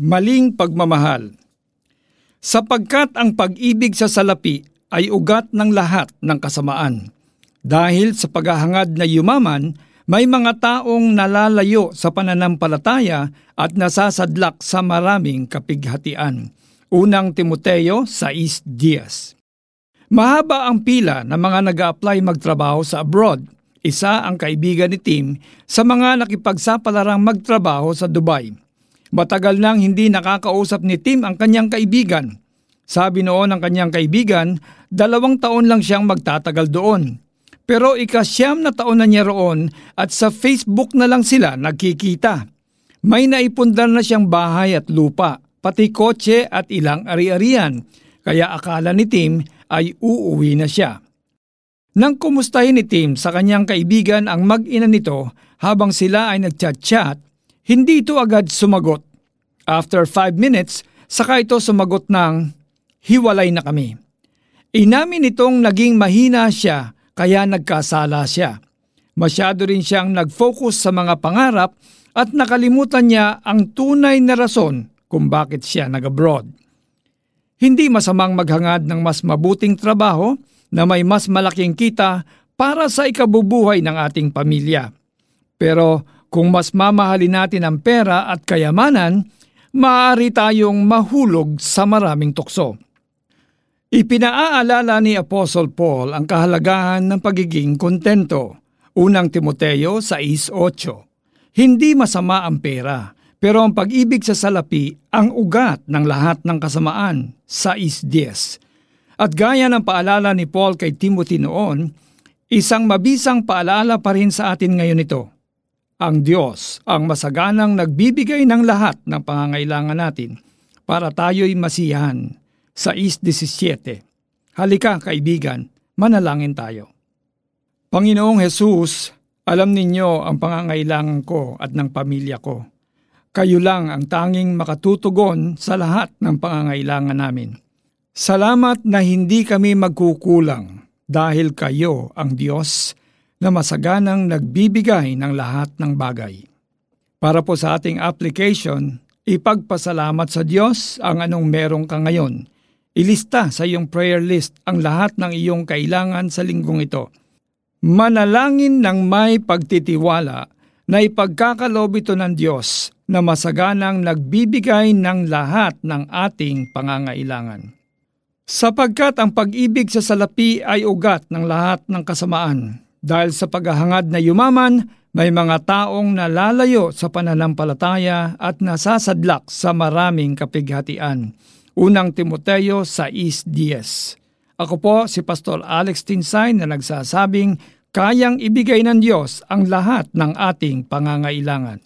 Maling pagmamahal Sapagkat ang pag-ibig sa salapi ay ugat ng lahat ng kasamaan. Dahil sa paghahangad na yumaman, may mga taong nalalayo sa pananampalataya at nasasadlak sa maraming kapighatian. Unang Timoteo 6 Dias Mahaba ang pila ng mga nag apply magtrabaho sa abroad. Isa ang kaibigan ni Tim sa mga nakipagsapalarang magtrabaho sa Dubai. Matagal nang hindi nakakausap ni Tim ang kanyang kaibigan. Sabi noon ng kanyang kaibigan, dalawang taon lang siyang magtatagal doon. Pero ikasyam na taon na niya roon at sa Facebook na lang sila nagkikita. May naipundar na siyang bahay at lupa, pati kotse at ilang ari-arian, kaya akala ni Tim ay uuwi na siya. Nang kumustahin ni Tim sa kanyang kaibigan ang mag-ina nito habang sila ay nagchat-chat, hindi ito agad sumagot. After 5 minutes, saka ito sumagot ng, hiwalay na kami. Inamin itong naging mahina siya kaya nagkasala siya. Masyado rin siyang nag-focus sa mga pangarap at nakalimutan niya ang tunay na rason kung bakit siya nag-abroad. Hindi masamang maghangad ng mas mabuting trabaho na may mas malaking kita para sa ikabubuhay ng ating pamilya. Pero kung mas mamahalin natin ang pera at kayamanan, maaari tayong mahulog sa maraming tukso. Ipinaaalala ni Apostle Paul ang kahalagahan ng pagiging kontento. Unang Timoteo 6.8 Hindi masama ang pera, pero ang pag-ibig sa salapi ang ugat ng lahat ng kasamaan. 6.10 At gaya ng paalala ni Paul kay Timothy noon, isang mabisang paalala pa rin sa atin ngayon ito ang Diyos ang masaganang nagbibigay ng lahat ng pangangailangan natin para tayo'y masiyahan. Sa 6.17 Halika kaibigan, manalangin tayo. Panginoong Hesus, alam ninyo ang pangangailangan ko at ng pamilya ko. Kayo lang ang tanging makatutugon sa lahat ng pangangailangan namin. Salamat na hindi kami magkukulang dahil kayo ang Diyos na masaganang nagbibigay ng lahat ng bagay. Para po sa ating application, ipagpasalamat sa Diyos ang anong merong ka ngayon. Ilista sa iyong prayer list ang lahat ng iyong kailangan sa linggong ito. Manalangin ng may pagtitiwala na ipagkakalob ito ng Diyos na masaganang nagbibigay ng lahat ng ating pangangailangan. Sapagkat ang pag-ibig sa salapi ay ugat ng lahat ng kasamaan, dahil sa paghahangad na yumaman, may mga taong nalalayo sa pananampalataya at nasasadlak sa maraming kapighatian. Unang Timoteo 6.10 Ako po si Pastor Alex Tinsay na nagsasabing kayang ibigay ng Diyos ang lahat ng ating pangangailangan.